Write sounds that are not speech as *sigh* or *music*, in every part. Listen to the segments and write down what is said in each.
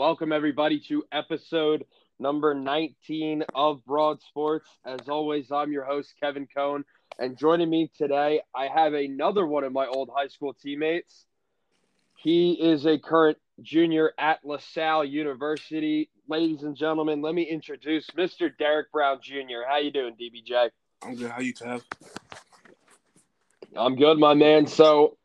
Welcome, everybody, to episode number 19 of Broad Sports. As always, I'm your host, Kevin Cone. And joining me today, I have another one of my old high school teammates. He is a current junior at LaSalle University. Ladies and gentlemen, let me introduce Mr. Derrick Brown Jr. How you doing, DBJ? I'm good. How you, Kev? I'm good, my man. So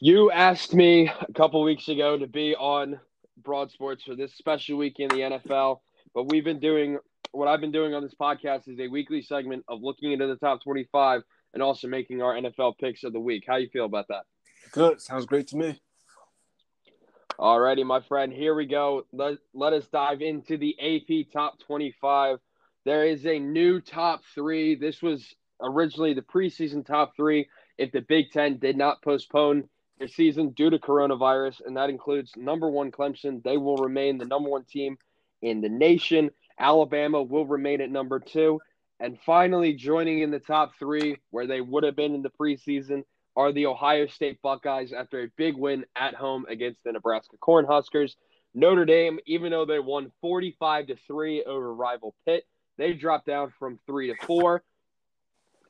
you asked me a couple weeks ago to be on Broad Sports for this special week in the NFL, but we've been doing what I've been doing on this podcast is a weekly segment of looking into the top 25 and also making our NFL picks of the week. How you feel about that? Good. Sounds great to me. Alrighty, my friend. Here we go. Let, let us dive into the AP top 25. There is a new top three. This was originally the preseason top three. If the Big Ten did not postpone their season due to coronavirus, and that includes number one Clemson, they will remain the number one team in the nation. Alabama will remain at number two. And finally, joining in the top three, where they would have been in the preseason, are the Ohio State Buckeyes after a big win at home against the Nebraska Cornhuskers. Notre Dame, even though they won 45 to 3 over rival Pitt, they dropped down from 3 to 4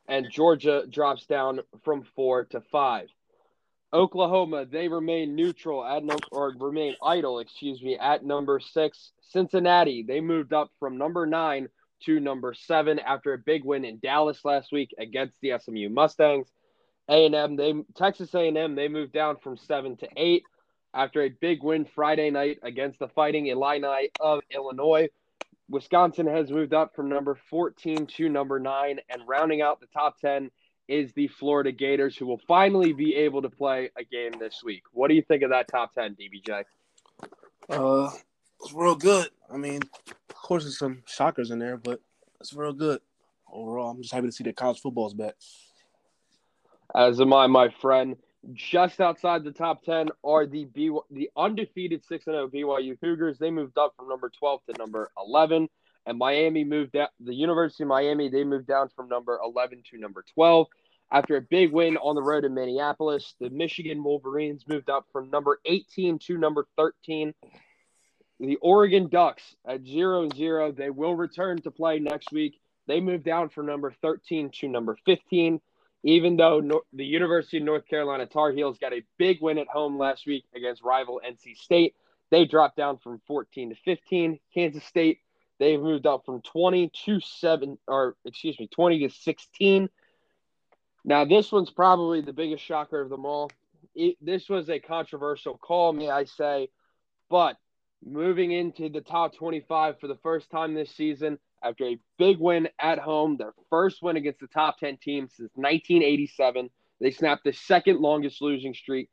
and Georgia drops down from 4 to 5. Oklahoma, they remain neutral at no, or remain idle, excuse me, at number 6. Cincinnati, they moved up from number 9 to number 7 after a big win in Dallas last week against the SMU Mustangs. A&M, they Texas A&M, they moved down from seven to eight after a big win Friday night against the Fighting Illini of Illinois. Wisconsin has moved up from number 14 to number nine, and rounding out the top 10 is the Florida Gators, who will finally be able to play a game this week. What do you think of that top 10, DBJ? Uh, it's real good. I mean, of course, there's some shockers in there, but it's real good overall. I'm just happy to see that college football's back as am I, my friend. Just outside the top 10 are the B- the undefeated 6 0 BYU Cougars. They moved up from number 12 to number 11. And Miami moved down, the University of Miami, they moved down from number 11 to number 12. After a big win on the road in Minneapolis, the Michigan Wolverines moved up from number 18 to number 13. The Oregon Ducks at 0 0, they will return to play next week. They moved down from number 13 to number 15 even though the University of North Carolina Tar Heels got a big win at home last week against rival NC State, they dropped down from 14 to 15. Kansas State, they've moved up from 20 to 7 or excuse me, 20 to 16. Now, this one's probably the biggest shocker of them all. It, this was a controversial call, may I say, but moving into the top 25 for the first time this season, after a big win at home, their first win against the top 10 team since 1987. They snapped the second longest losing streak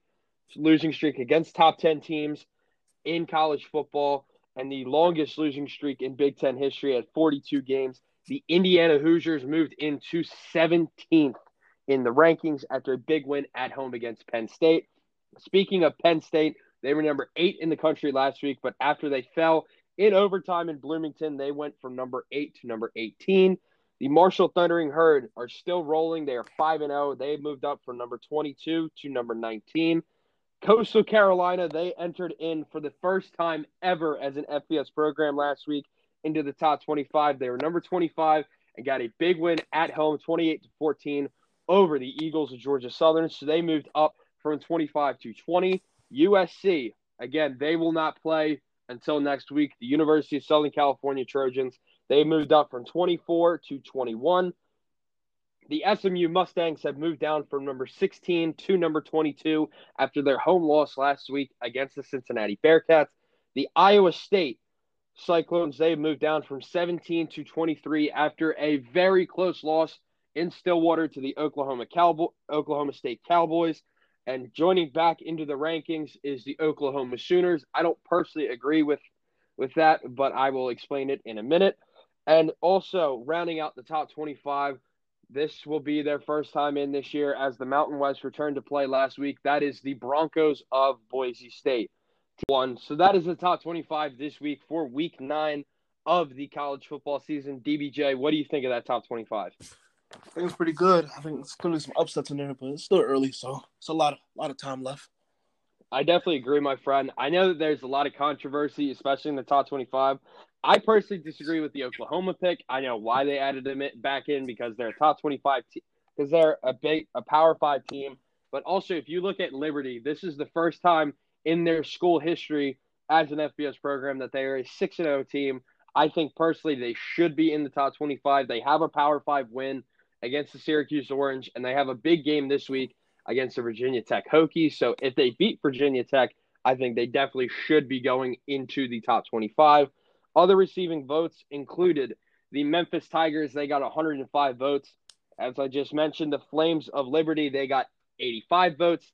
losing streak against top 10 teams in college football and the longest losing streak in Big 10 history at 42 games. The Indiana Hoosiers moved into 17th in the rankings after a big win at home against Penn State. Speaking of Penn State, they were number 8 in the country last week, but after they fell in overtime in Bloomington, they went from number eight to number 18. The Marshall Thundering Herd are still rolling. They are 5 and 0. They moved up from number 22 to number 19. Coastal Carolina, they entered in for the first time ever as an FBS program last week into the top 25. They were number 25 and got a big win at home, 28 to 14 over the Eagles of Georgia Southern. So they moved up from 25 to 20. USC, again, they will not play until next week. The University of Southern California Trojans, they moved up from 24 to 21. The SMU Mustangs have moved down from number 16 to number 22 after their home loss last week against the Cincinnati Bearcats. The Iowa State Cyclones, they moved down from 17 to 23 after a very close loss in Stillwater to the Oklahoma Cowboy, Oklahoma State Cowboys. And joining back into the rankings is the Oklahoma Sooners. I don't personally agree with with that, but I will explain it in a minute. And also rounding out the top 25, this will be their first time in this year as the Mountain West returned to play last week. That is the Broncos of Boise State. One. So that is the top 25 this week for week nine of the college football season. DBJ, what do you think of that top 25? I think it's pretty good. I think it's gonna be some upsets in there, but it's still early, so it's a lot of lot of time left. I definitely agree, my friend. I know that there's a lot of controversy, especially in the top 25. I personally disagree with the Oklahoma pick. I know why they added them back in because they're a top 25 team, because they're a big, a Power Five team. But also, if you look at Liberty, this is the first time in their school history as an FBS program that they are a 6 0 team. I think personally they should be in the top 25. They have a Power Five win against the Syracuse Orange, and they have a big game this week against the Virginia Tech Hokies. So if they beat Virginia Tech, I think they definitely should be going into the top 25. Other receiving votes included the Memphis Tigers, they got 105 votes. As I just mentioned, the Flames of Liberty, they got 85 votes.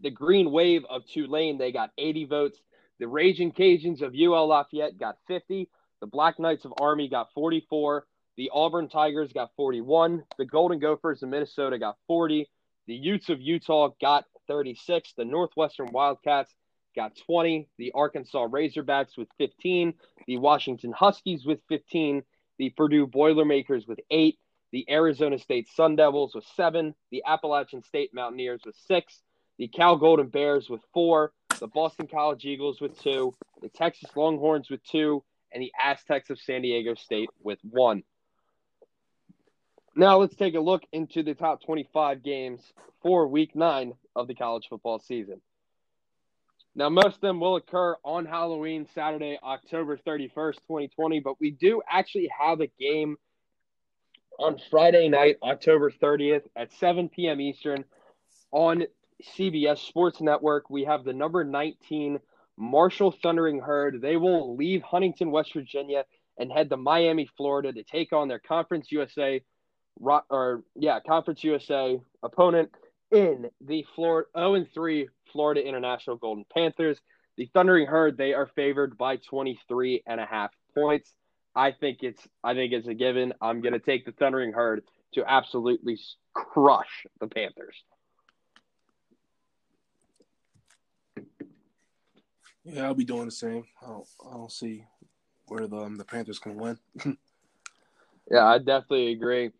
The Green Wave of Tulane, they got 80 votes. The Raging Cajuns of UL Lafayette got 50. The Black Knights of Army got 44. The Auburn Tigers got 41. The Golden Gophers of Minnesota got 40. The Utes of Utah got 36. The Northwestern Wildcats got 20. The Arkansas Razorbacks with 15. The Washington Huskies with 15. The Purdue Boilermakers with 8. The Arizona State Sun Devils with 7. The Appalachian State Mountaineers with 6. The Cal Golden Bears with 4. The Boston College Eagles with 2. The Texas Longhorns with 2. And the Aztecs of San Diego State with 1. Now let's take a look into the top 25 games for week nine of the college football season. Now, most of them will occur on Halloween, Saturday, October 31st, 2020, but we do actually have a game on Friday night, October 30th at 7 p.m. Eastern on CBS Sports Network. We have the number 19 Marshall Thundering Herd. They will leave Huntington, West Virginia, and head to Miami, Florida to take on their Conference USA or yeah, Conference USA opponent in the Florida 0 and 3 Florida International Golden Panthers. The Thundering Herd, they are favored by 23 and a half points. I think it's I think it's a given. I'm going to take the Thundering Herd to absolutely crush the Panthers. Yeah, I'll be doing the same. I don't, I don't see where the um, the Panthers can win. *laughs* yeah, I definitely agree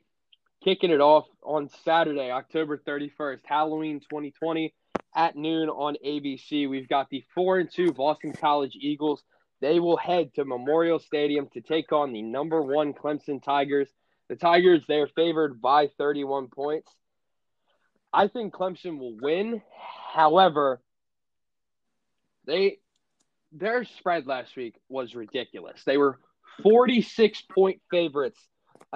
kicking it off on Saturday, October 31st, Halloween 2020 at noon on ABC. We've got the 4 and 2 Boston College Eagles. They will head to Memorial Stadium to take on the number 1 Clemson Tigers. The Tigers they're favored by 31 points. I think Clemson will win. However, they their spread last week was ridiculous. They were 46 point favorites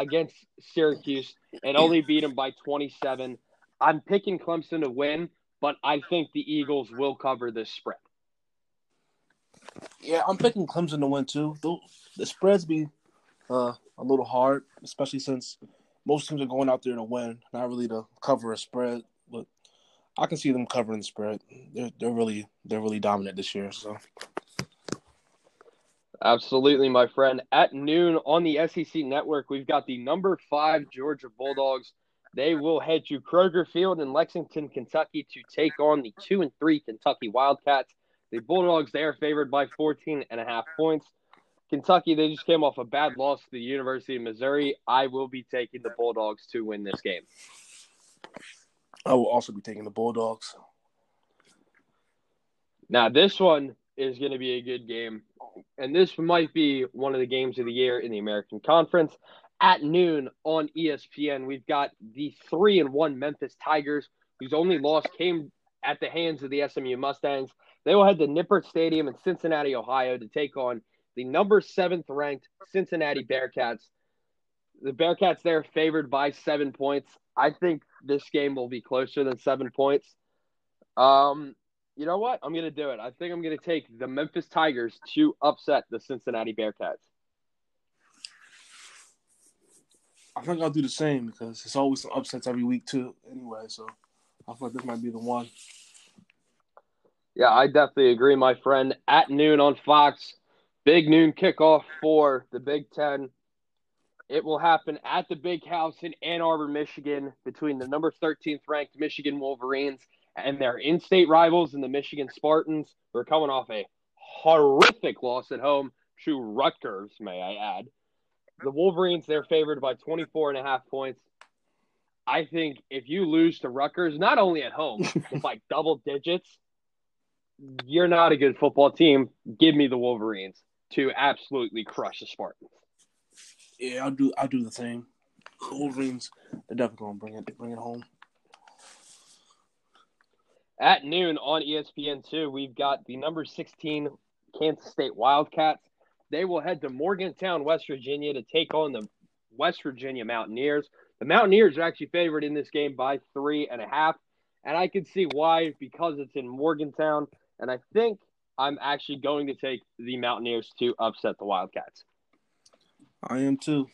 against Syracuse and only beat them by 27. I'm picking Clemson to win, but I think the Eagles will cover this spread. Yeah, I'm picking Clemson to win too. Though the spreads be uh, a little hard, especially since most teams are going out there to win, not really to cover a spread. But I can see them covering the spread. They're they're really they're really dominant this year. So Absolutely, my friend. At noon on the SEC network, we've got the number five Georgia Bulldogs. They will head to Kroger Field in Lexington, Kentucky to take on the two and three Kentucky Wildcats. The Bulldogs, they are favored by 14 and a half points. Kentucky, they just came off a bad loss to the University of Missouri. I will be taking the Bulldogs to win this game. I will also be taking the Bulldogs. Now, this one is going to be a good game and this might be one of the games of the year in the American Conference. At noon on ESPN, we've got the three and one Memphis Tigers, whose only loss came at the hands of the SMU Mustangs. They will head to Nippert Stadium in Cincinnati, Ohio, to take on the number seventh ranked Cincinnati Bearcats. The Bearcats there favored by seven points. I think this game will be closer than seven points. Um, you know what? I'm going to do it. I think I'm going to take the Memphis Tigers to upset the Cincinnati Bearcats. I think I'll do the same because it's always some upsets every week too. Anyway, so I feel like this might be the one. Yeah, I definitely agree, my friend. At noon on Fox, big noon kickoff for the Big Ten. It will happen at the Big House in Ann Arbor, Michigan, between the number 13th ranked Michigan Wolverines and their in-state rivals in the Michigan Spartans who are coming off a horrific loss at home to Rutgers, may I add. The Wolverines, they're favored by 24 and a half points. I think if you lose to Rutgers, not only at home, *laughs* but like double digits, you're not a good football team. Give me the Wolverines to absolutely crush the Spartans. Yeah, I'll do. I'll do the same. Wolverines, they're definitely gonna bring it, bring it home. At noon on ESPN two, we've got the number sixteen Kansas State Wildcats. They will head to Morgantown, West Virginia, to take on the West Virginia Mountaineers. The Mountaineers are actually favored in this game by three and a half, and I can see why because it's in Morgantown. And I think I'm actually going to take the Mountaineers to upset the Wildcats. I am too.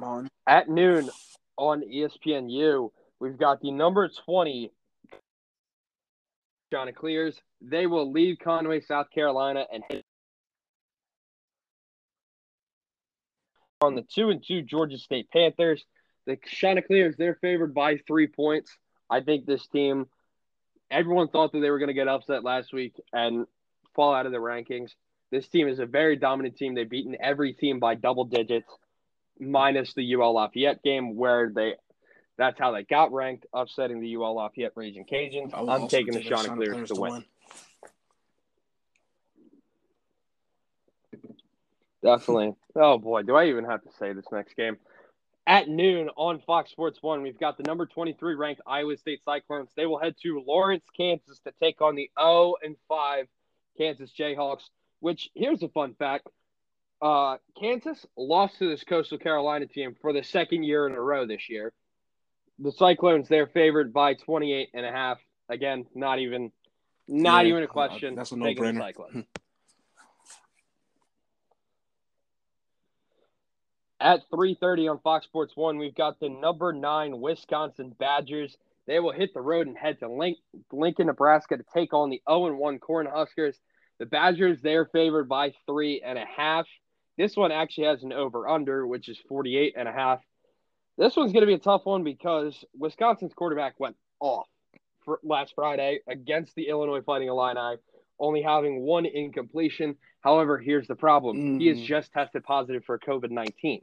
On. At noon on ESPNU, we've got the number 20 Chanticleers. They will leave Conway, South Carolina, and hit on the two and two Georgia State Panthers. The Chanticleers, they're favored by three points. I think this team, everyone thought that they were going to get upset last week and fall out of the rankings. This team is a very dominant team. They've beaten every team by double digits, minus the UL Lafayette game where they that's how they got ranked, upsetting the UL Lafayette Raging Cajuns. I'm taking the Chanticleers to win. win. Definitely. Oh boy, do I even have to say this next game? At noon on Fox Sports One, we've got the number 23 ranked Iowa State Cyclones. They will head to Lawrence, Kansas to take on the 0 and 5 Kansas Jayhawks. Which here's a fun fact: uh, Kansas lost to this Coastal Carolina team for the second year in a row this year. The Cyclones they're favored by 28 and a half. Again, not even not yeah, even a question. Uh, that's a no-brainer. *laughs* At 3:30 on Fox Sports 1, we've got the number 9 Wisconsin Badgers. They will hit the road and head to Link, Lincoln, Nebraska to take on the 0-1 Cornhuskers. The Badgers, they're favored by three and a half. This one actually has an over under, which is 48 and a half. This one's going to be a tough one because Wisconsin's quarterback went off for last Friday against the Illinois Fighting Illini, only having one incompletion. However, here's the problem mm. he has mm. just tested positive for COVID 19.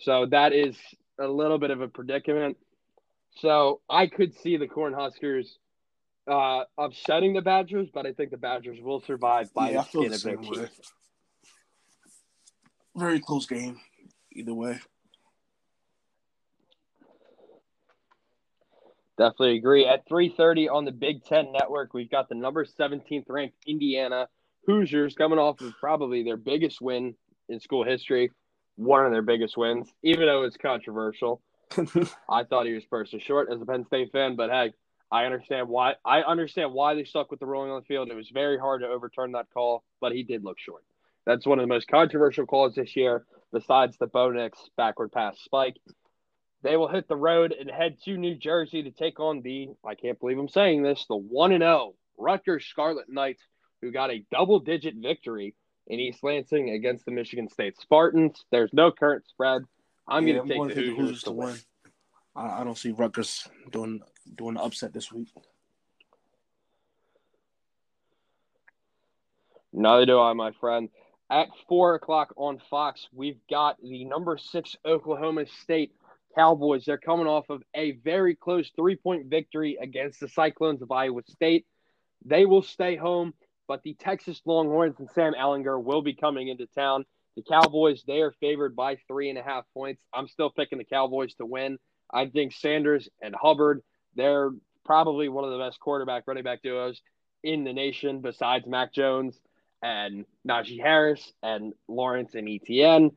So that is a little bit of a predicament. So I could see the Cornhuskers uh, upsetting the Badgers, but I think the Badgers will survive by yeah, the skin of their teeth. Very close game, either way. Definitely agree. At 3:30 on the Big Ten Network, we've got the number 17th ranked Indiana Hoosiers coming off of probably their biggest win in school history, one of their biggest wins, even though it's controversial. *laughs* I thought he was personally short as a Penn State fan, but hey, I understand why. I understand why they stuck with the ruling on the field. It was very hard to overturn that call, but he did look short. That's one of the most controversial calls this year, besides the Bo Nix backward pass spike. They will hit the road and head to New Jersey to take on the, I can't believe I'm saying this, the 1 and 0 Rutgers Scarlet Knights, who got a double digit victory in East Lansing against the Michigan State Spartans. There's no current spread. I'm yeah, going to take the Hoosiers, Hoosiers to win. win. I don't see Rutgers doing doing the upset this week. Neither do I, my friend. At four o'clock on Fox, we've got the number six Oklahoma State Cowboys. They're coming off of a very close three point victory against the Cyclones of Iowa State. They will stay home, but the Texas Longhorns and Sam Ehlinger will be coming into town. The Cowboys, they are favored by three and a half points. I'm still picking the Cowboys to win. I think Sanders and Hubbard, they're probably one of the best quarterback running back duos in the nation besides Mac Jones and Najee Harris and Lawrence and Etienne.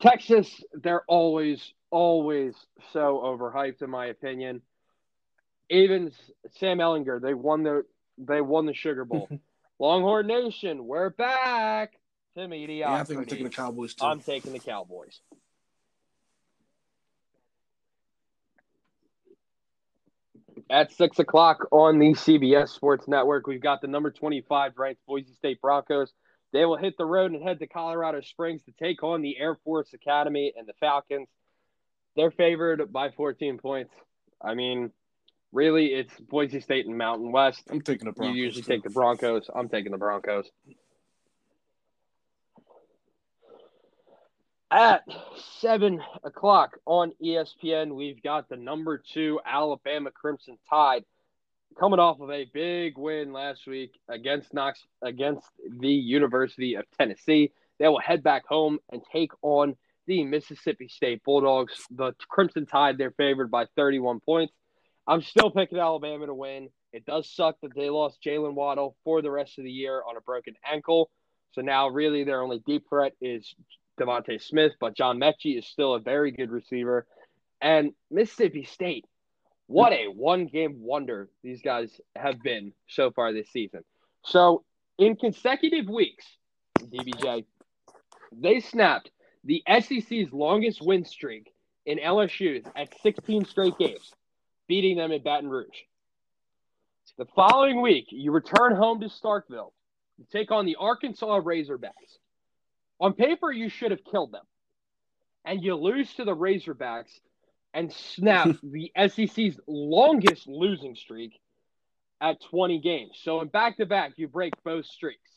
Texas, they're always, always so overhyped in my opinion. Even Sam Ehlinger, they won the they won the Sugar Bowl. *laughs* Longhorn Nation, we're back to mediocrity. Yeah, I think I'm taking the Cowboys too. I'm taking the Cowboys. At six o'clock on the CBS Sports Network, we've got the number 25 ranked Boise State Broncos. They will hit the road and head to Colorado Springs to take on the Air Force Academy and the Falcons. They're favored by 14 points. I mean, really, it's Boise State and Mountain West. I'm taking the Broncos. You usually take the Broncos. I'm taking the Broncos. At seven o'clock on ESPN, we've got the number two Alabama Crimson Tide coming off of a big win last week against Knox against the University of Tennessee. They will head back home and take on the Mississippi State Bulldogs. The Crimson Tide, they're favored by 31 points. I'm still picking Alabama to win. It does suck that they lost Jaylen Waddle for the rest of the year on a broken ankle. So now, really, their only deep threat is DeVonta Smith, but John Metchie is still a very good receiver. And Mississippi State, what a one game wonder these guys have been so far this season. So, in consecutive weeks, DBJ, they snapped the SEC's longest win streak in LSU's at 16 straight games, beating them in Baton Rouge. The following week, you return home to Starkville to take on the Arkansas Razorbacks. On paper, you should have killed them. And you lose to the Razorbacks and snap *laughs* the SEC's longest losing streak at 20 games. So in back to back, you break both streaks.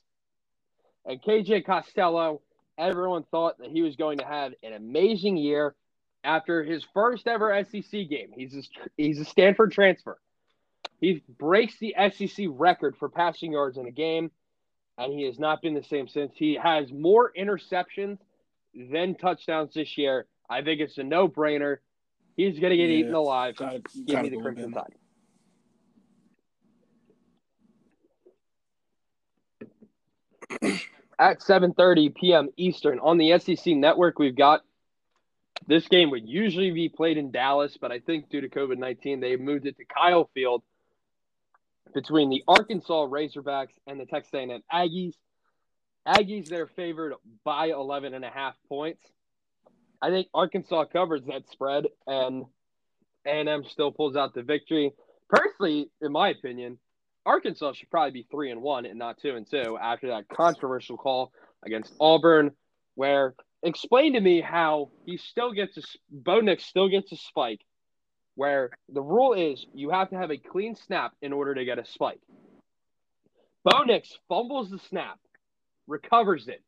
And KJ Costello, everyone thought that he was going to have an amazing year after his first ever SEC game. He's a, he's a Stanford transfer. He breaks the SEC record for passing yards in a game and he has not been the same since. He has more interceptions than touchdowns this year. I think it's a no brainer. He's going to get yeah, eaten alive. Gotta, Give gotta me the Crimson Tide. At 7:30 p.m. Eastern on the SEC network, we've got this game would usually be played in Dallas, but I think due to COVID 19, they moved it to Kyle Field between the Arkansas Razorbacks and the Texas A&M Aggies. Aggies, they're favored by 11 and a half points. I think Arkansas covers that spread, and A&M still pulls out the victory. Personally, in my opinion, Arkansas should probably be three and one and not two and two after that controversial call against Auburn, where explain to me how he still gets a Bo still gets a spike where the rule is you have to have a clean snap in order to get a spike. Bo Nix fumbles the snap, recovers it,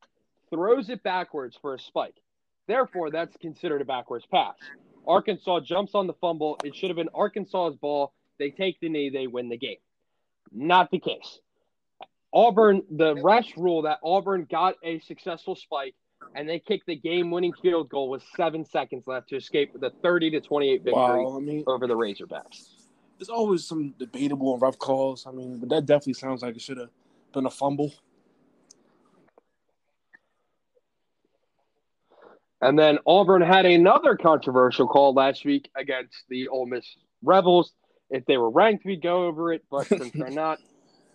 throws it backwards for a spike. Therefore, that's considered a backwards pass. Arkansas jumps on the fumble. It should have been Arkansas's ball. They take the knee, they win the game. Not the case. Auburn, the rest rule that Auburn got a successful spike and they kicked the game-winning field goal with seven seconds left to escape with a 30 to 28 victory wow, I mean, over the Razorbacks. There's always some debatable and rough calls. I mean, but that definitely sounds like it should have been a fumble. And then Auburn had another controversial call last week against the Ole Miss Rebels. If they were ranked, we'd go over it, but *laughs* since they're not,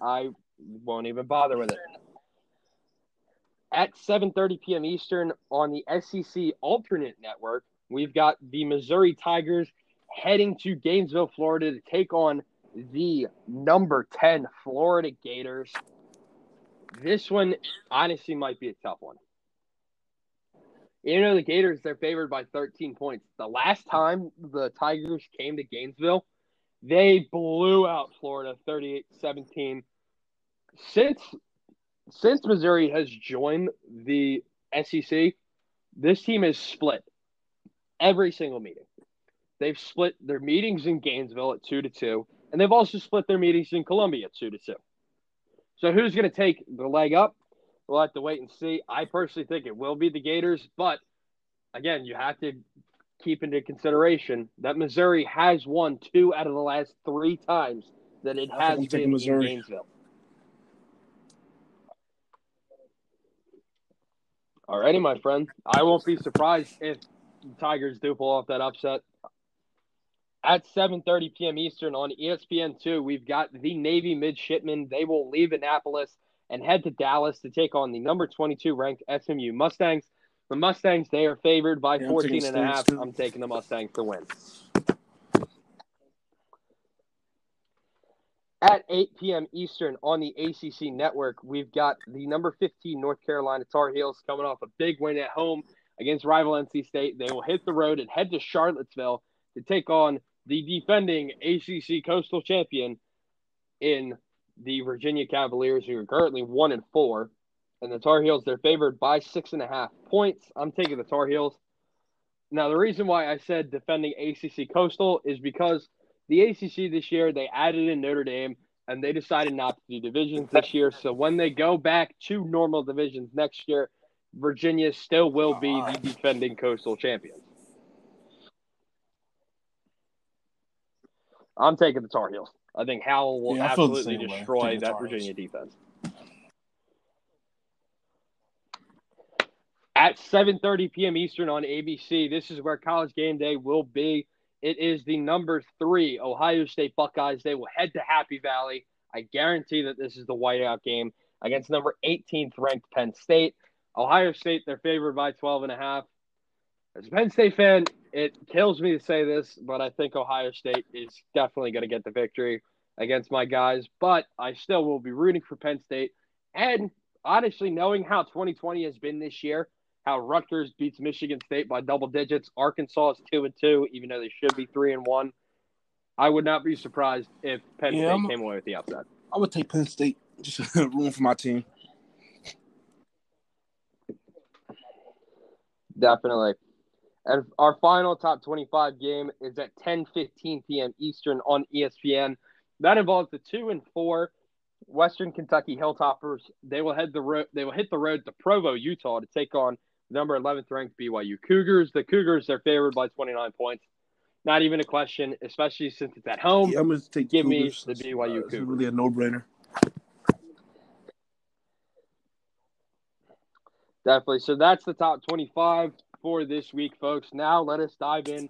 I won't even bother with it at 7:30 p.m. Eastern on the SEC alternate network, we've got the Missouri Tigers heading to Gainesville, Florida to take on the number 10 Florida Gators. This one honestly might be a tough one. You know, the Gators, they're favored by 13 points. The last time the Tigers came to Gainesville, they blew out Florida 38 17. Since since Missouri has joined the SEC, this team is split every single meeting. They've split their meetings in Gainesville at two to two, and they've also split their meetings in Columbia at two to two. So who's going to take the leg up? We'll have to wait and see. I personally think it will be the Gators, but again, you have to keep into consideration that Missouri has won two out of the last three times that it has been in Gainesville. Alrighty, my friend. I won't be surprised if the Tigers do pull off that upset. At 7:30 p.m. Eastern on ESPN2, we've got the Navy midshipmen. They will leave Annapolis and head to Dallas to take on the number 22 ranked SMU Mustangs. The Mustangs, they are favored by yeah, 14 and a half. Too. I'm taking the Mustangs to win. At 8 p.m. Eastern on the ACC network, we've got the number 15 North Carolina Tar Heels coming off a big win at home against rival NC State. They will hit the road and head to Charlottesville to take on the defending ACC Coastal Champion in the Virginia Cavaliers, who are currently one and four. And the Tar Heels. They're favored by six and a half points. I'm taking the Tar Heels. Now, the reason why I said defending ACC Coastal is because the ACC this year they added in Notre Dame and they decided not to do divisions this year. So when they go back to normal divisions next year, Virginia still will be the defending Coastal champions. I'm taking the Tar Heels. I think Howell will Yeah, I feel the absolutely destroy that Virginia defense. At 7:30 p.m. Eastern on ABC, this is where College Game Day will be. It is the number three Ohio State Buckeyes. They will head to Happy Valley. I guarantee that this is the whiteout game against number 18th ranked Penn State. Ohio State, they're favored by 12 and a half. As a Penn State fan, it kills me to say this, but I think Ohio State is definitely going to get the victory against my guys. But I still will be rooting for Penn State. And honestly, knowing how 2020 has been this year, how Rutgers beats Michigan State by double digits, Arkansas is two and two, even though they should be three and one. I would not be surprised if Penn Yeah, State I'm- came away with the upset. I would take Penn State. Just *laughs* room for my team. Definitely. And our final top 25 game is at 10:15 p.m. Eastern on ESPN. That involves the 2 and 4 Western Kentucky Hilltoppers. They will head the road they will hit the road to Provo, Utah to take on number 11th ranked BYU Cougars. The Cougars are favored by 29 points. Not even a question, especially since it's at home. Yeah, I'm going to take Give me the BYU It's Cougars. really a no-brainer. Definitely. So that's the top 25 for this week, folks. Now let us dive in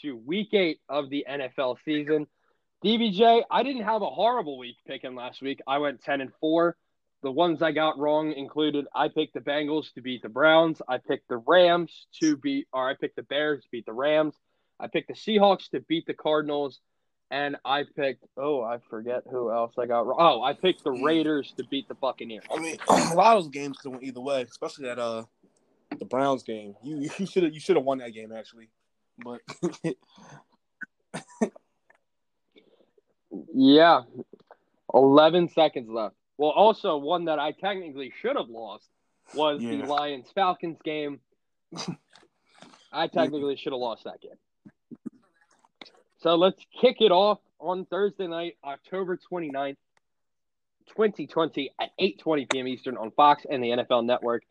to week eight of the NFL season. DBJ, I didn't have a horrible week picking last week. I went 10 and 4. The ones I got wrong included I picked the Bengals to beat the Browns. I picked the Rams to beat, or I picked the Bears to beat the Rams. I picked the Seahawks to beat the Cardinals. And I picked, oh, I forget who else I got wrong. Oh, I picked the Raiders to beat the Buccaneers. I mean, *clears throat* a lot of those games could have went either way, especially that uh the Browns game. You you should have you should have won that game actually, but *laughs* Yeah. 11 seconds left. Well, also, one that I technically should have lost was the Lions Falcons game. *laughs* I technically should have lost that game. So let's kick it off on Thursday night, October 29th, 2020 at 8:20 p.m. Eastern on Fox and the NFL Network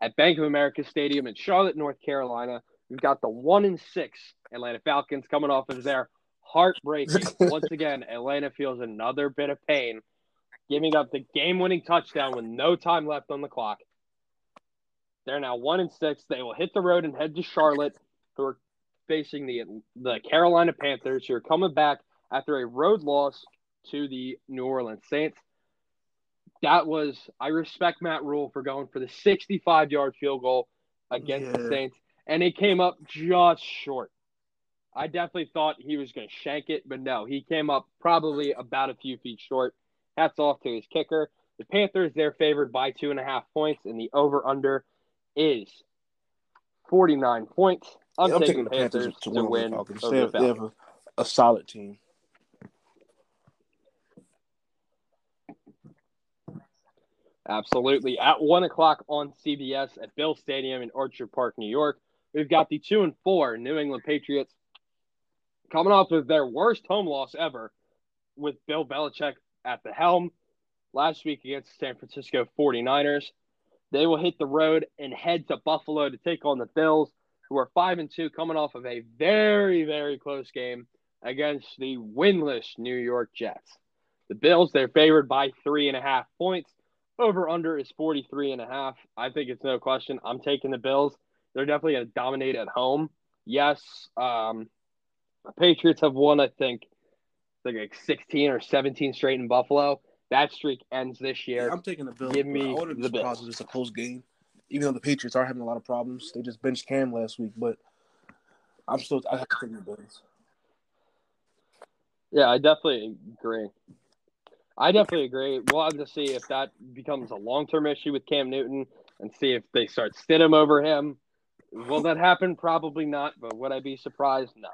at Bank of America Stadium in Charlotte, North Carolina. We've got the 1 and 6 Atlanta Falcons coming off of their heartbreaking. *laughs* Once again, Atlanta feels another bit of pain, giving up the game-winning touchdown with no time left on the clock. They're now one and six. They will hit the road and head to Charlotte, who are facing the the Carolina Panthers, who are coming back after a road loss to the New Orleans Saints. That was I respect Matt Rhule for going for the 65 yard field goal against the Saints, and it came up just short. I definitely thought he was going to shank it, but no, he came up probably about a few feet short. Hats off to his kicker. The Panthers, they're favored by two and a half points, and the over under is 49 points. I'm, Yeah, I'm taking the Panthers, to over the win over They the have, they have a, a solid team. Absolutely. At one o'clock on CBS at Bill Stadium in Orchard Park, New York, we've got the two and four New England Patriots coming off of their worst home loss ever with Bill Belichick at the helm last week against the San Francisco 49ers. They will hit the road and head to Buffalo to take on the Bills, who are five and two, coming off of a very, very close game against the winless New York Jets. The Bills, they're favored by three and a half points. Over under is 43 and a half. I think it's no question. I'm taking the Bills. They're definitely going to dominate at home. Yes, um, the Patriots have won, I think, like, like 16 or 17 straight in Buffalo. That streak ends this year. Yeah, I'm taking the Bills. Give me I the Bills. it's a close game, even though the Patriots are having a lot of problems. They just benched Cam last week, but I'm still I have to take the Bills. Yeah, I definitely agree. I definitely agree. We'll have to see if that becomes a long term issue with Cam Newton and see if they start Stidham over him. Will that happen? Probably not, but would I be surprised? No.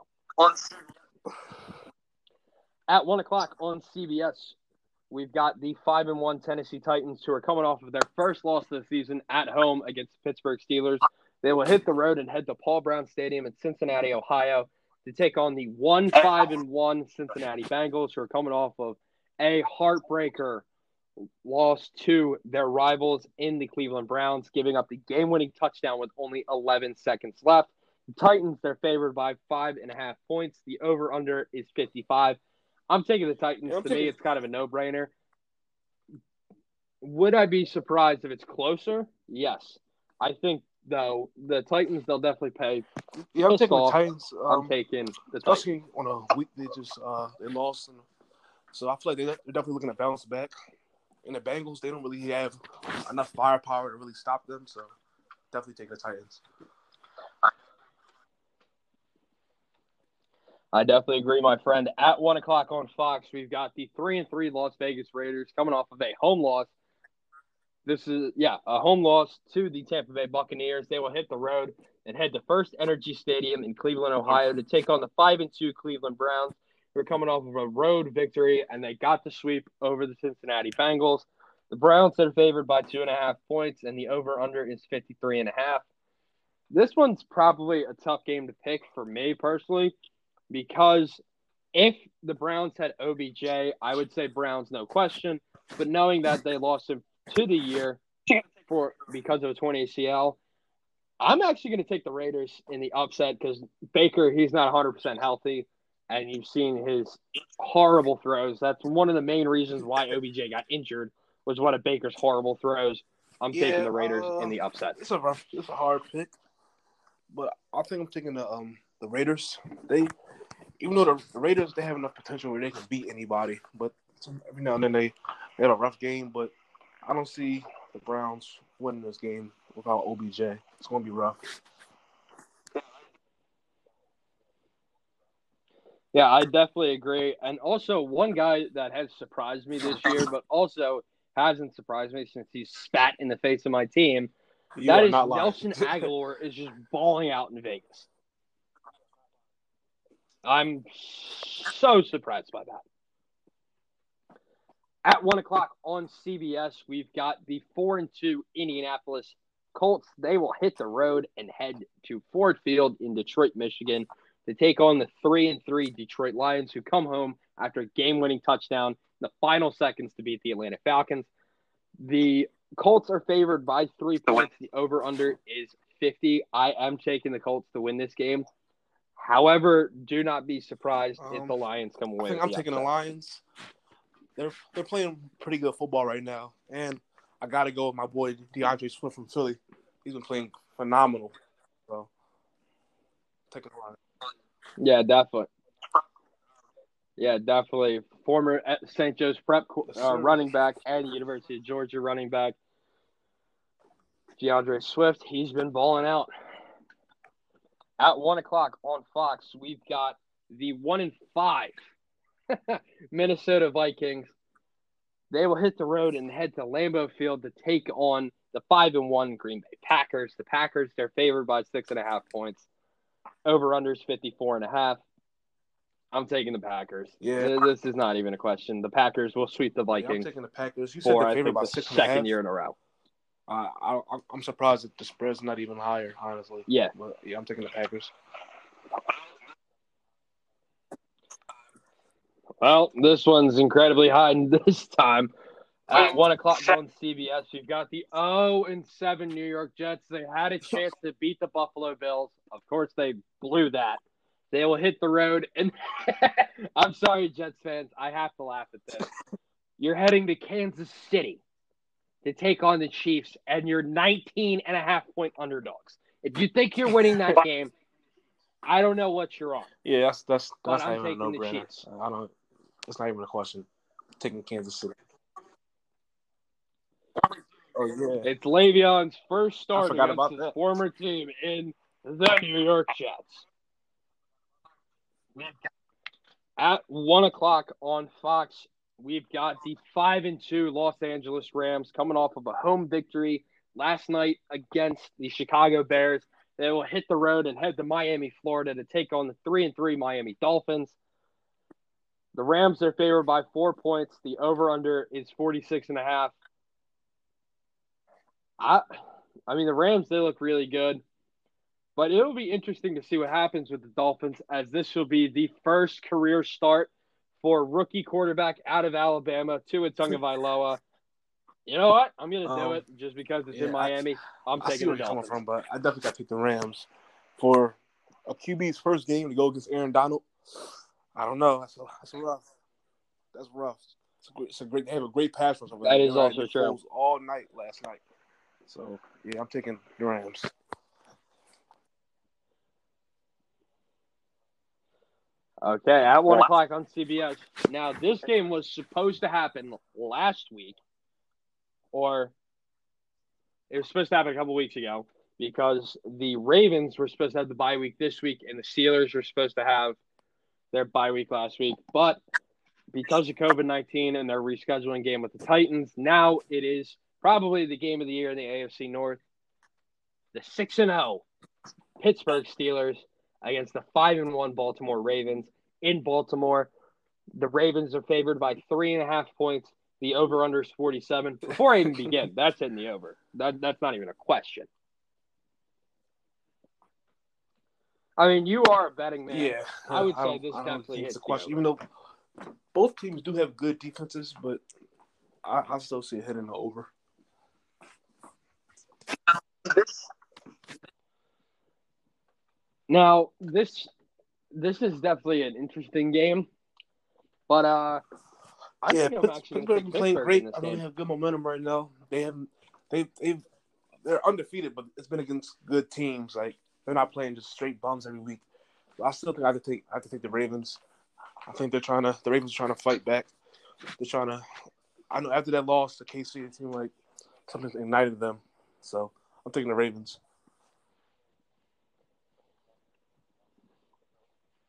At one o'clock on CBS, we've got the five and one Tennessee Titans who are coming off of their first loss of the season at home against the Pittsburgh Steelers. They will hit the road and head to Paul Brown Stadium in Cincinnati, Ohio, to take on the one five and one Cincinnati Bengals who are coming off of a heartbreaker loss to their rivals in the Cleveland Browns, giving up the game-winning touchdown with only 11 seconds left. The Titans, they're favored by five and a half points. The over/under is 55. I'm taking the Titans. Yeah, to taking- me, it's kind of a no-brainer. Would I be surprised if it's closer? Yes. I think though the Titans, they'll definitely pay. Yeah, I'm taking off. the Titans. I'm Um, taking the Titans. especially on a week they just uh they lost, and so I feel like they, they're definitely looking to bounce back. And the Bengals, they don't really have enough firepower to really stop them, so definitely take the Titans. I definitely agree, my friend. At one o'clock on Fox, we've got the three and three Las Vegas Raiders coming off of a home loss. This is yeah, a home loss to the Tampa Bay Buccaneers. They will hit the road and head to First Energy Stadium in Cleveland, Ohio, to take on the five and two Cleveland Browns. They're coming off of a road victory, and they got the sweep over the Cincinnati Bengals. The Browns are favored by two and a half points, and the over under is 53 and a half. This one's probably a tough game to pick for me personally because if the Browns had OBJ, I would say Browns no question. But knowing that they lost him to the year for because of a 20 ACL, I'm actually going to take the Raiders in the upset because Baker he's not 100 percent healthy, and you've seen his horrible throws. That's one of the main reasons why OBJ got injured was one of Baker's horrible throws. I'm Yeah, taking the Raiders uh, in the upset. It's a rough, it's a hard pick, but I think I'm taking the um the Raiders. They, even though the, the Raiders they have enough potential where they can beat anybody, but every now and then they, they had a rough game. But I don't see the Browns winning this game without OBJ. It's gonna be rough. Yeah, I definitely agree. And also, one guy that has surprised me this year, but also hasn't surprised me since he spat in the face of my team. You that is. Nelson Agholor is just balling out in Vegas. I'm so surprised by that. At one o'clock on CBS, we've got the four and two Indianapolis Colts. They will hit the road and head to Ford Field in Detroit, Michigan, to take on the three and three Detroit Lions, who come home after a game-winning touchdown in the final seconds to beat the Atlanta Falcons. The Colts are favored by three points. The over/under is fifty. I am taking the Colts to win this game. However, do not be surprised if Um, the Lions come away. I think I'm the taking the. Lions. They're they're playing pretty good football right now, and I got to go with my boy DeAndre Swift from Philly. He's been playing phenomenal. So, taking the Lions. Yeah, definitely. Yeah, definitely. Former St. Joe's Prep uh, running back and University of Georgia running back. DeAndre Swift, he's been balling out. At one o'clock on Fox, we've got the one in five *laughs* Minnesota Vikings. They will hit the road and head to Lambeau Field to take on the five and one Green Bay Packers. The Packers, they're favored by six and a half points. Over unders 54 and a half. I'm taking the Packers. Yeah. This is not even a question. The Packers will sweep the Yeah, I'm Vikings taking the Packers. You said for, favored think, by the six and a half. second year in a row. Uh, I, I, I'm surprised that the spread's not even higher, honestly. Yeah. But yeah, I'm taking the Packers. Well, this one's incredibly high *laughs* this time. At one o'clock on CBS, you've got the 0 and 7 New York Jets. They had a chance to beat the Buffalo Bills. Of course, they blew that. They will hit the road, and *laughs* I'm sorry, Jets fans, I have to laugh at this. You're heading to Kansas City to take on the Chiefs, and you're 19 and a half point underdogs. If you think you're winning that *laughs* game, I don't know what you're on. Yeah, that's that's But that's I'm not even a no-brainer. Chiefs. I don't. It's not even a question. taking Kansas City. Oh yeah. It's Le'Veon's first start against about his that. former team in the New York Jets. At one o'clock on Fox, we've got the five and two Los Angeles Rams coming off of a home victory last night against the Chicago Bears. They will hit the road and head to Miami, Florida to take on the three and three Miami Dolphins. The Rams are favored by four points. The over under is 46 and a half. I I mean the Rams they look really good. But it'll be interesting to see what happens with the Dolphins as this will be the first career start for rookie quarterback out of Alabama, Tua Tagovailoa. *laughs* You know what? I'm gonna do Um, it just because it's yeah, in Miami. I, am taking where the coming from, but I definitely got to take the Rams for a QB's first game to go against Aaron Donald. I don't know. That's a, that's rough. That's rough. It's a great. It's a great. They have a great pass rush over That is also true. All night last night. So yeah, I'm taking the Rams. Okay, at one o'clock on CBS. Now, this game was supposed to happen last week, or it was supposed to happen a couple weeks ago because the Ravens were supposed to have the bye week this week, and the Steelers were supposed to have their bye week last week. But because of COVID 19 and their rescheduling game with the Titans, now it is probably the game of the year in the AFC North. The 6 and 0 Pittsburgh Steelers against the 5 and 1 Baltimore Ravens in Baltimore. The Ravens are favored by three and a half points. The over under is 47. Before I even begin, *laughs* that's in the over. That, that's not even a question. I mean, you are a betting man. Yeah, I would say don't- this I definitely hits it's a the question. Even though both teams do have good defenses, but I, I still see it hitting the over. Now, this this is definitely an interesting game, but uh, I yeah, think I'm actually Pittsburgh going to playing Pittsburgh great. I know game. they have good momentum right now. They have they they've they're undefeated, but it's been against good teams. Like they're not playing just straight bums every week. But I still think I have to take I have to take the Ravens. I think they're trying to the Ravens are trying to fight back. They're trying to. I know after that loss to KC, it seemed like something ignited them. So I'm taking the Ravens.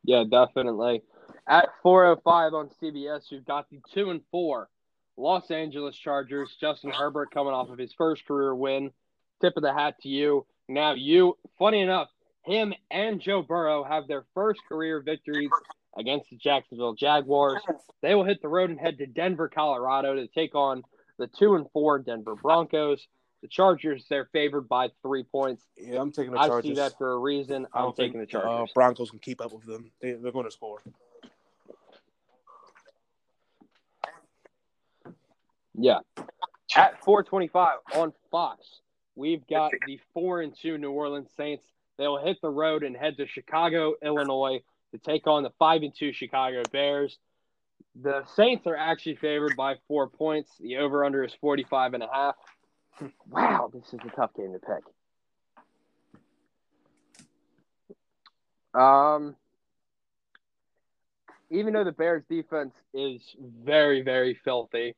Yeah, definitely. At 4:05 on CBS, you've got the two and four Los Angeles Chargers. Justin Herbert coming off of his first career win. Tip of the hat to you. Now, you, funny enough, him and Joe Burrow have their first career victories against the Jacksonville Jaguars. They will hit the road and head to Denver, Colorado to take on the two and four Denver Broncos. The Chargers, they're favored by three points. Yeah, I'm taking the Chargers. I see that for a reason. I'm taking think the Chargers. Uh, Broncos can keep up with them. They, they're going to score. Yeah. At 425 on Fox, we've got the 4 and 2 New Orleans Saints. They'll hit the road and head to Chicago, Illinois to take on the 5 and 2 Chicago Bears. The Saints are actually favored by 4 points. The over under is 45 and a half. Wow, this is a tough game to pick. Um even though the Bears defense is very very filthy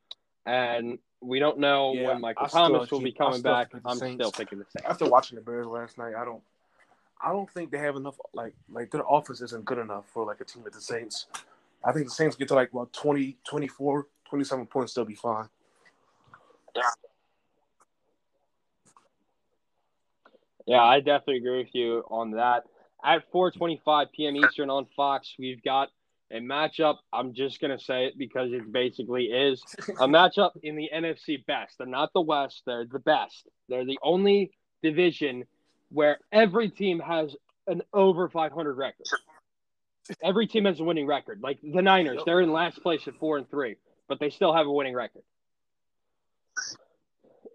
and we don't know Yeah, when Michael I Thomas will be keep- I coming back. I'm Saints. still picking the Saints. After watching the Bears last night, I don't, I don't think they have enough. Like, like their offense isn't good enough for like a team like the Saints. I think the Saints get to like well 20, 24, 27 points, they'll be fine. Yeah, I definitely agree with you on that. At 4:25 p.m. Eastern on Fox, we've got a matchup. I'm just gonna say it because it basically is a *laughs* matchup in the NFC best. They're not the West. They're the best. They're the only division where every team has an over 500 record. Every team has a winning record. Like the Niners, they're in last place at four and three, but they still have a winning record.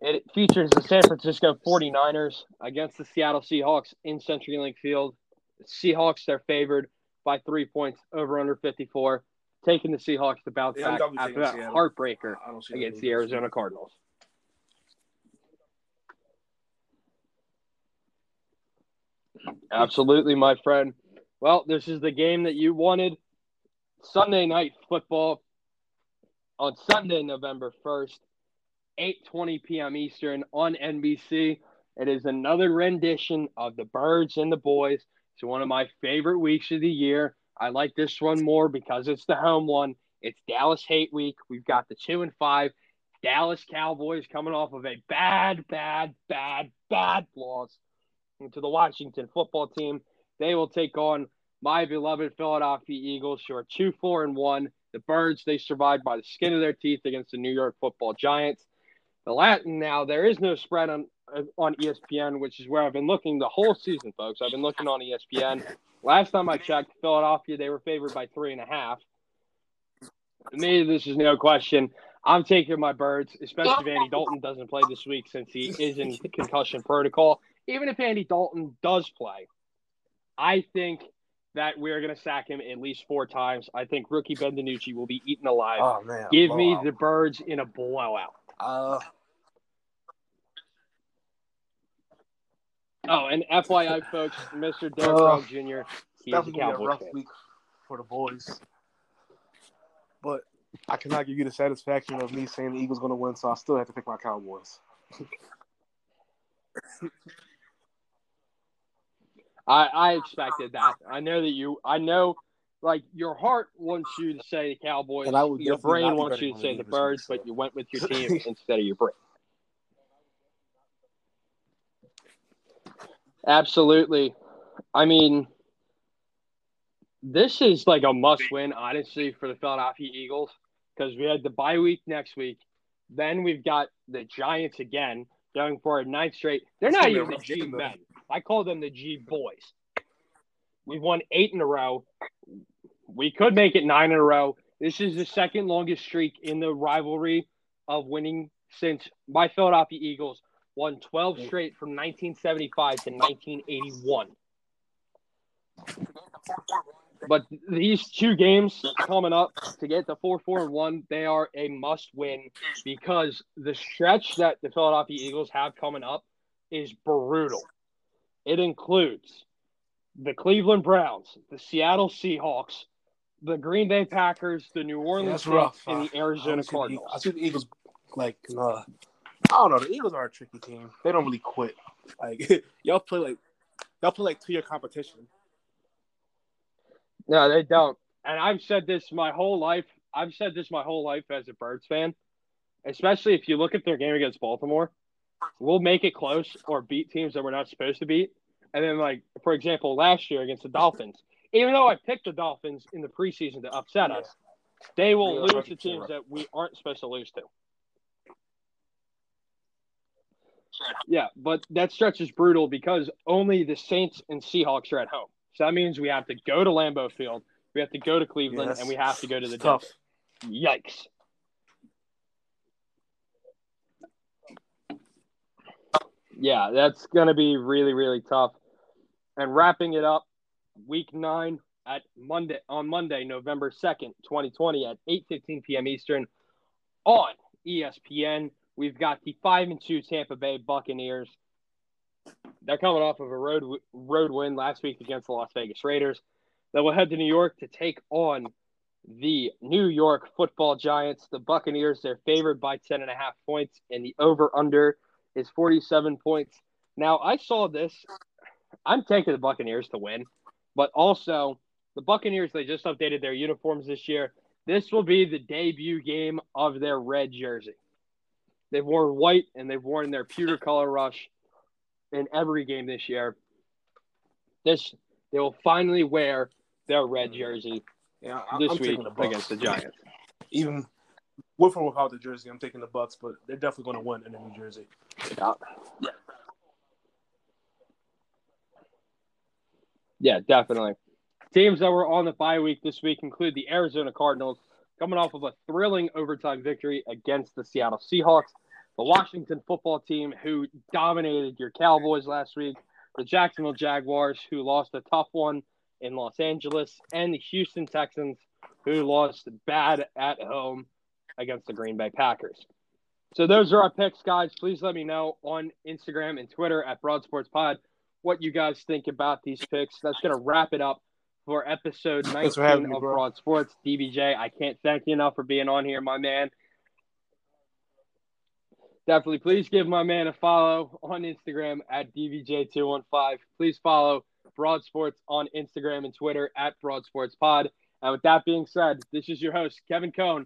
It features the San Francisco 49ers against the Seattle Seahawks in CenturyLink Field. The Seahawks, they're favored by three points over under 54, taking the Seahawks to bounce Yeah, back after that Seattle. heartbreaker I don't see against the. Arizona Cardinals. Absolutely, my friend. Well, this is the game that you wanted. Sunday night football on Sunday, November 1st, 8:20 p.m. Eastern on NBC. It is another rendition of The Birds and the Boys. It's one of my favorite weeks of the year. I like this one more because it's the home one. It's Dallas Hate Week. We've got the 2 and 5 Dallas Cowboys coming off of a bad, bad, bad, bad loss to the Washington football team. They will take on my beloved Philadelphia Eagles, who are two, four, and one. The Birds, they survived by the skin of their teeth against the New York football giants. The Latin now, there is no spread on uh, on ESPN, which is where I've been looking the whole season, folks. I've been looking on ESPN. Last time I checked, Philadelphia, they were favored by three and a half. To me, this is no question. I'm taking my birds, especially if Andy Dalton doesn't play this week since he is in concussion protocol. Even if Andy Dalton does play, I think that we're going to sack him at least four times. I think rookie Ben DiNucci will be eaten alive. Oh man, Give me the birds in a blowout. Uh, Oh, and FYI, folks, Mr. Derrick Uh, Jr. He's a definitely gonna a rough fan. week for the boys. But I cannot give you the satisfaction of me saying the Eagles going to win, so I still have to pick my Cowboys. *laughs* I, I expected that. I know that you. I know, like your heart wants you to say the Cowboys. And I would your brain wants you to say the Birds, but you went with your *laughs* team instead of your brain. Absolutely. I mean, this is like a must-win, honestly, for the Philadelphia Eagles because we had the bye week next week. Then we've got the Giants again going for a ninth straight. They're not gonna be a even the G men. I call them the G boys. We've won eight in a row. We could make it nine in a row. This is the second longest streak in the rivalry of winning since my Philadelphia Eagles won 12 straight from 1975 to 1981. But these two games coming up to get to 4 4 and 1, they are a must win because the stretch that the Philadelphia Eagles have coming up is brutal. It includes the Cleveland Browns, the Seattle Seahawks, the Green Bay Packers, the New Orleans Saints, rough. and I- the I Arizona the Cardinals. I see the Eagles like uh, I don't know. The Eagles are a tricky team. They don't really quit. Like *laughs* y'all play like y'all play like two year competition. No, they don't. And I've said this my whole life. I've said this my whole life as a Birds fan, especially if you look at their game against Baltimore. We'll make it close or beat teams that we're not supposed to beat. And then, like, for example, last year against the Dolphins, even though I picked the Dolphins in the preseason to upset us, they will Yeah, lose to teams right. that we aren't supposed to lose to. Yeah, but that stretch is brutal because only the Saints and Seahawks are at home. So that means we have to go to Lambeau Field, we have to go to Cleveland, Yes. and we have to go to the tough. Yikes. Yeah, that's going to be really, really tough. And wrapping it up, week nine at Monday on Monday, November second, twenty twenty, at eight fifteen p.m. Eastern on ESPN. We've got the five and two Tampa Bay Buccaneers. They're coming off of a road road win last week against the Las Vegas Raiders. They will head to New York to take on the New York Football Giants. The Buccaneers they're favored by ten and a half points, and the over under is forty seven points. Now I saw this. I'm taking the Buccaneers to win, but also the Buccaneers they just updated their uniforms this year. This will be the debut game of their red jersey. They've worn white and they've worn their pewter color rush in every game this year. This they will finally wear their red mm. jersey Yeah, I- this I'm week the Bucks. against the Giants. *laughs* Even with or without the jersey, I'm taking the Bucks, but they're definitely going to win in the New Jersey. Yeah, definitely. Teams that were on the bye week this week include the Arizona Cardinals, coming off of a thrilling overtime victory against the Seattle Seahawks, the Washington football team, who dominated your Cowboys last week, the Jacksonville Jaguars, who lost a tough one in Los Angeles, and the Houston Texans, who lost bad at home against the Green Bay Packers. So those are our picks, guys. Please let me know on Instagram and Twitter at Broad Sports Pod what you guys think about these picks. That's going to wrap it up for episode Thanks 19 for me, of. Broad Sports. DBJ, I can't thank you enough for being on here, my man. Definitely, please give my man a follow on Instagram at DVJ215. Please follow Broad Sports on Instagram and Twitter at Broad Sports Pod. And with that being said, this is your host, Kevin Cone,